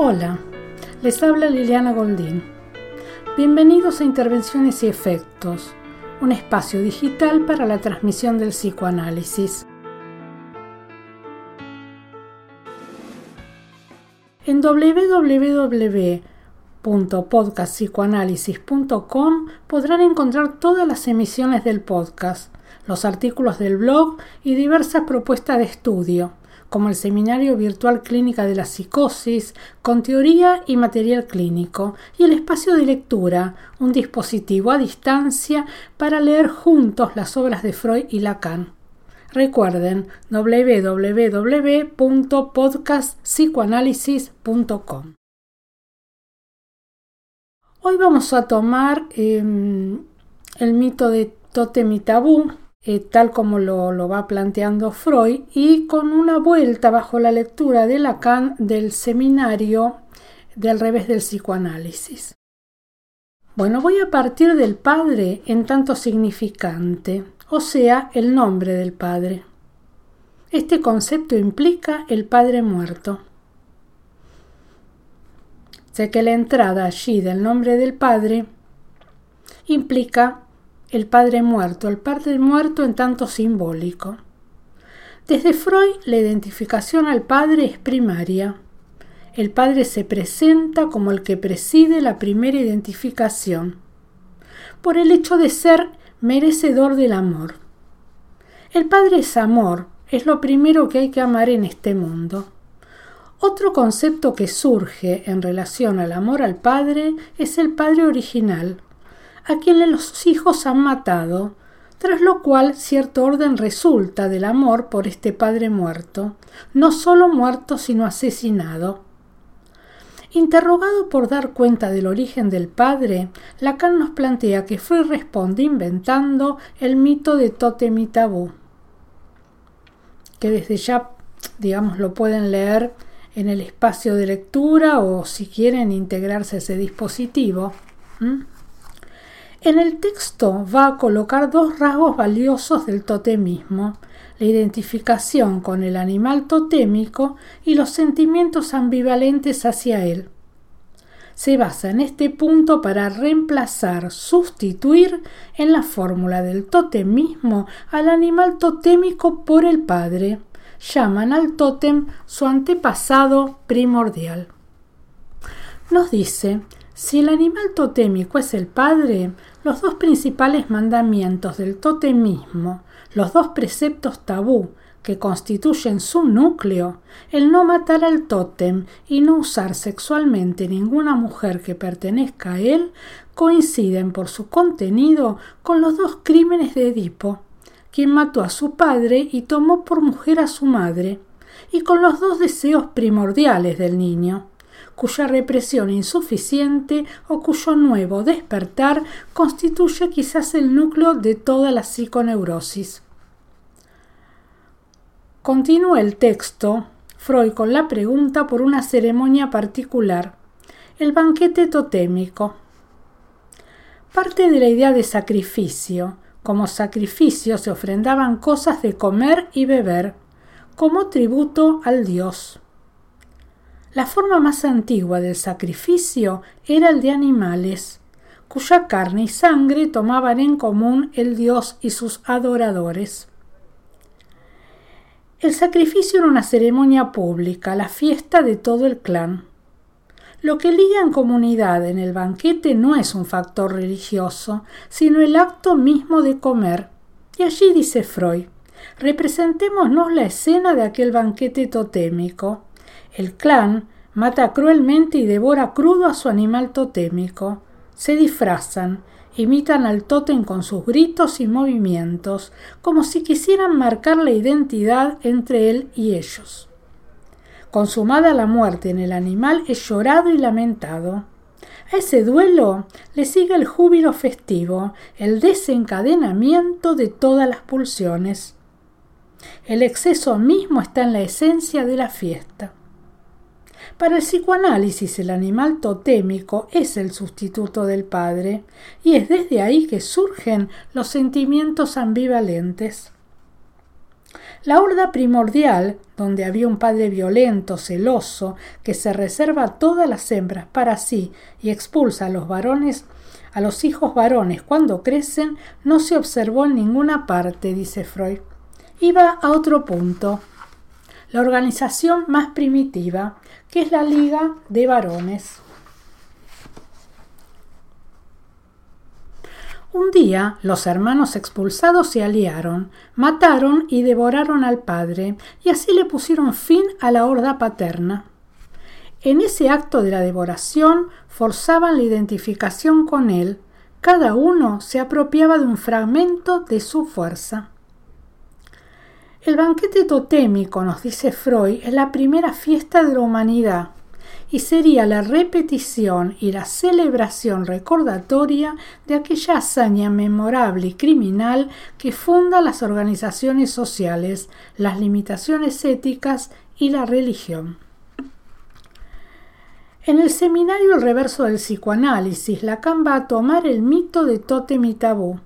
Hola, les habla Liliana Goldín. Bienvenidos a Intervenciones y Efectos, un espacio digital para la transmisión del psicoanálisis. En www.podcastpsicoanálisis.com podrán encontrar todas las emisiones del podcast, los artículos del blog y diversas propuestas de estudio como el Seminario Virtual Clínica de la Psicosis, con teoría y material clínico, y el espacio de lectura, un dispositivo a distancia para leer juntos las obras de Freud y Lacan. Recuerden www.podcastpsicoanálisis.com. Hoy vamos a tomar em, el mito de Totem y Tabú, eh, tal como lo, va planteando Freud, y con una vuelta bajo la lectura de Lacan del seminario del revés del psicoanálisis. Bueno, voy a partir del padre en tanto significante, o sea, el nombre del padre. Este concepto implica el padre muerto. Sé que la entrada allí del nombre del padre implica el padre muerto, el padre muerto en tanto simbólico. Desde Freud la identificación al padre es primaria. El padre se presenta como el que preside la primera identificación, por el hecho de ser merecedor del amor. El padre es amor, es lo primero que hay que amar en este mundo. Otro concepto que surge en relación al amor al padre es el padre original, a quien los hijos han matado, tras lo cual cierto orden resulta del amor por este padre muerto, no solo muerto sino asesinado. Interrogado por dar cuenta del origen del padre, Lacan nos plantea que Freud responde inventando el mito de Totem y Tabú, que desde ya, digamos, lo pueden leer en el espacio de lectura o si quieren integrarse a ese dispositivo. En el texto va a colocar dos rasgos valiosos del totemismo, la identificación con el animal totémico y los sentimientos ambivalentes hacia él. Se basa en este punto para reemplazar, sustituir en la fórmula del totemismo al animal totémico por el padre. Llaman al tótem su antepasado primordial. Nos dice si el animal totémico es el padre, los dos principales mandamientos del totemismo, los dos preceptos tabú que constituyen su núcleo, el no matar al tótem y no usar sexualmente ninguna mujer que pertenezca a él, coinciden por su contenido con los dos crímenes de Edipo, quien mató a su padre y tomó por mujer a su madre, y con los dos deseos primordiales del niño, cuya represión insuficiente o cuyo nuevo despertar constituye quizás el núcleo de toda la psiconeurosis. Continúa el texto, Freud con la pregunta por una ceremonia particular, el banquete totémico. Parte de la idea de sacrificio. Como sacrificio se ofrendaban cosas de comer y beber, como tributo al dios. La forma más antigua del sacrificio era el de animales, cuya carne y sangre tomaban en común el dios y sus adoradores. El sacrificio era una ceremonia pública, la fiesta de todo el clan. Lo que liga en comunidad en el banquete no es un factor religioso, sino el acto mismo de comer. Y allí dice Freud, representémonos la escena de aquel banquete totémico. El clan mata cruelmente y devora crudo a su animal totémico. Se disfrazan, imitan al tótem con sus gritos y movimientos, como si quisieran marcar la identidad entre él y ellos. Consumada la muerte en el animal es llorado y lamentado. A ese duelo le sigue el júbilo festivo, el desencadenamiento de todas las pulsiones. El exceso mismo está en la esencia de la fiesta. Para el psicoanálisis el animal totémico es el sustituto del padre y es desde ahí que surgen los sentimientos ambivalentes. La horda primordial, donde había un padre violento, celoso, que se reserva todas las hembras para sí y expulsa a los varones, a los hijos varones cuando crecen, no se observó en ninguna parte, dice Freud. Iba a otro punto. La organización más primitiva, que es la Liga de Varones. Un día los hermanos expulsados se aliaron, mataron y devoraron al padre, y así le pusieron fin a la horda paterna. En ese acto de la devoración forzaban la identificación con él, cada uno se apropiaba de un fragmento de su fuerza. El banquete totémico, nos dice Freud, es la primera fiesta de la humanidad, y sería la repetición y la celebración recordatoria de aquella hazaña memorable y criminal que funda las organizaciones sociales, las limitaciones éticas y la religión. En el seminario El reverso del psicoanálisis, Lacan va a tomar el mito de Totem y Tabú.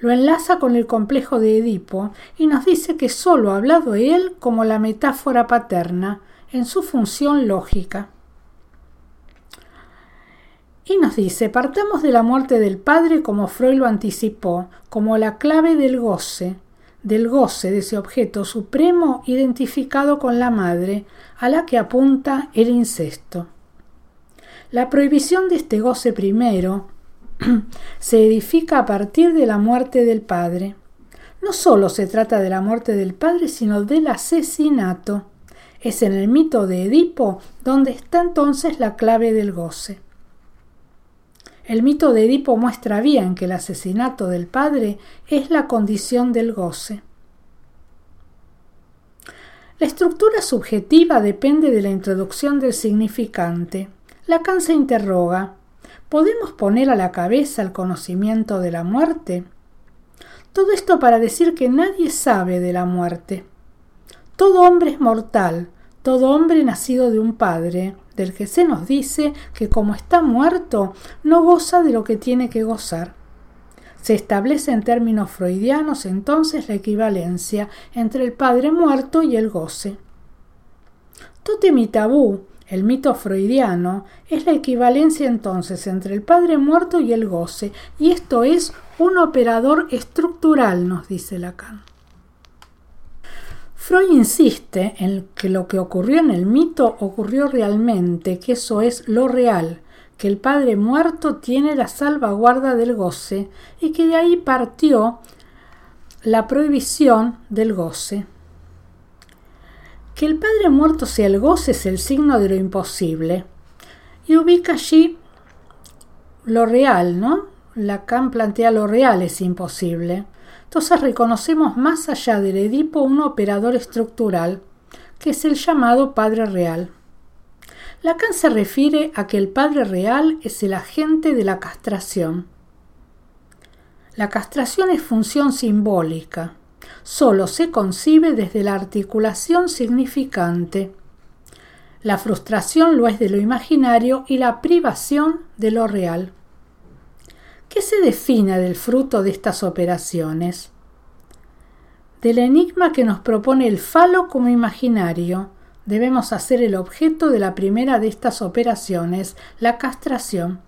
Lo enlaza con el complejo de Edipo y nos dice que solo ha hablado él como la metáfora paterna, en su función lógica. Y nos dice, partamos de la muerte del padre como Freud lo anticipó, como la clave del goce, del goce de ese objeto supremo identificado con la madre, a la que apunta el incesto. La prohibición de este goce primero se edifica a partir de la muerte del padre. No solo se trata de la muerte del padre, sino del asesinato. Es en el mito de Edipo donde está entonces la clave del goce. El mito de Edipo muestra bien que el asesinato del padre es la condición del goce. La estructura subjetiva depende de la introducción del significante. Lacan se interroga, ¿podemos poner a la cabeza el conocimiento de la muerte? Todo esto para decir que nadie sabe de la muerte. Todo hombre es mortal, todo hombre nacido de un padre, del que se nos dice que como está muerto, no goza de lo que tiene que gozar. Se establece en términos freudianos entonces la equivalencia entre el padre muerto y el goce. Totem y tabú, el mito freudiano, es la equivalencia entonces entre el padre muerto y el goce, y esto es un operador estructural, nos dice Lacan. Freud insiste en que lo que ocurrió en el mito ocurrió realmente, que eso es lo real, que el padre muerto tiene la salvaguarda del goce y que de ahí partió la prohibición del goce. Que el padre muerto sea el goce es el signo de lo imposible y ubica allí lo real, ¿no? Lacan plantea lo real es imposible. Entonces reconocemos más allá del Edipo un operador estructural, que es el llamado Padre Real. Lacan se refiere a que el Padre Real es el agente de la castración. La castración es función simbólica, solo se concibe desde la articulación significante. La frustración lo es de lo imaginario y la privación de lo real. ¿Qué se define del fruto de estas operaciones? Del enigma que nos propone el falo como imaginario, debemos hacer el objeto de la primera de estas operaciones, la castración.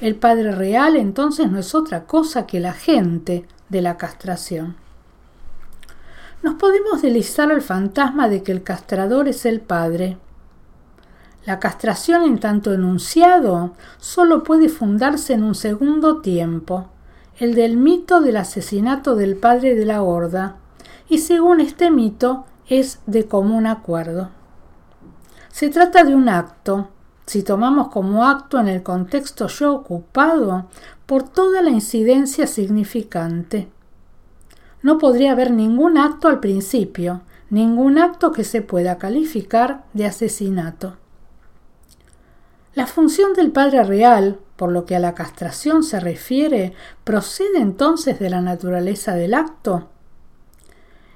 El Padre Real entonces no es otra cosa que la gente de la castración. Nos podemos deslizar al fantasma de que el castrador es el Padre, la castración en tanto enunciado solo puede fundarse en un segundo tiempo, el del mito del asesinato del padre de la horda, y según este mito es de común acuerdo. Se trata de un acto, si tomamos como acto en el contexto yo ocupado, por toda la incidencia significante. No podría haber ningún acto al principio, ningún acto que se pueda calificar de asesinato. La función del Padre Real, por lo que a la castración se refiere, procede entonces de la naturaleza del acto.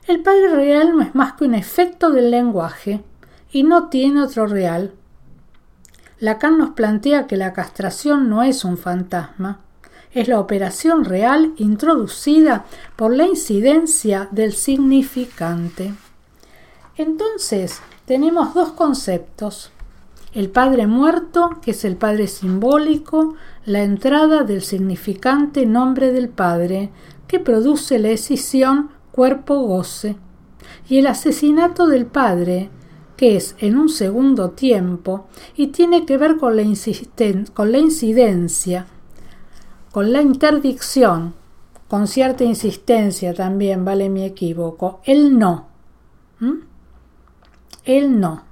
El Padre Real no es más que un efecto del lenguaje y no tiene otro real. Lacan nos plantea que la castración no es un fantasma, es la operación real introducida por la incidencia del significante. Entonces, tenemos dos conceptos. El Padre muerto, que es el Padre simbólico, la entrada del significante nombre del Padre, que produce la escisión cuerpo-goce, y el asesinato del Padre, que es en un segundo tiempo y tiene que ver con la, con la incidencia, con la interdicción, con cierta insistencia también, vale mi equívoco, el no. El no.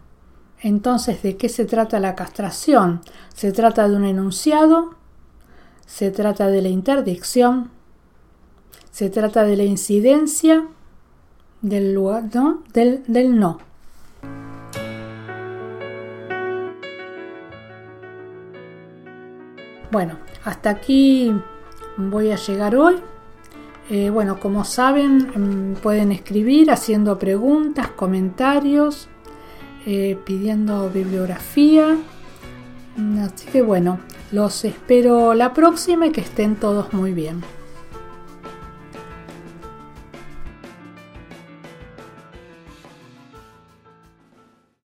Entonces, ¿de qué se trata la castración? Se trata de un enunciado, se trata de la interdicción, se trata de la incidencia del, lugar, del, del no. Bueno, hasta aquí voy a llegar hoy. Eh, bueno, como saben, mm, pueden escribir haciendo preguntas, comentarios, eh, pidiendo bibliografía. Así que bueno, los espero la próxima y que estén todos muy bien.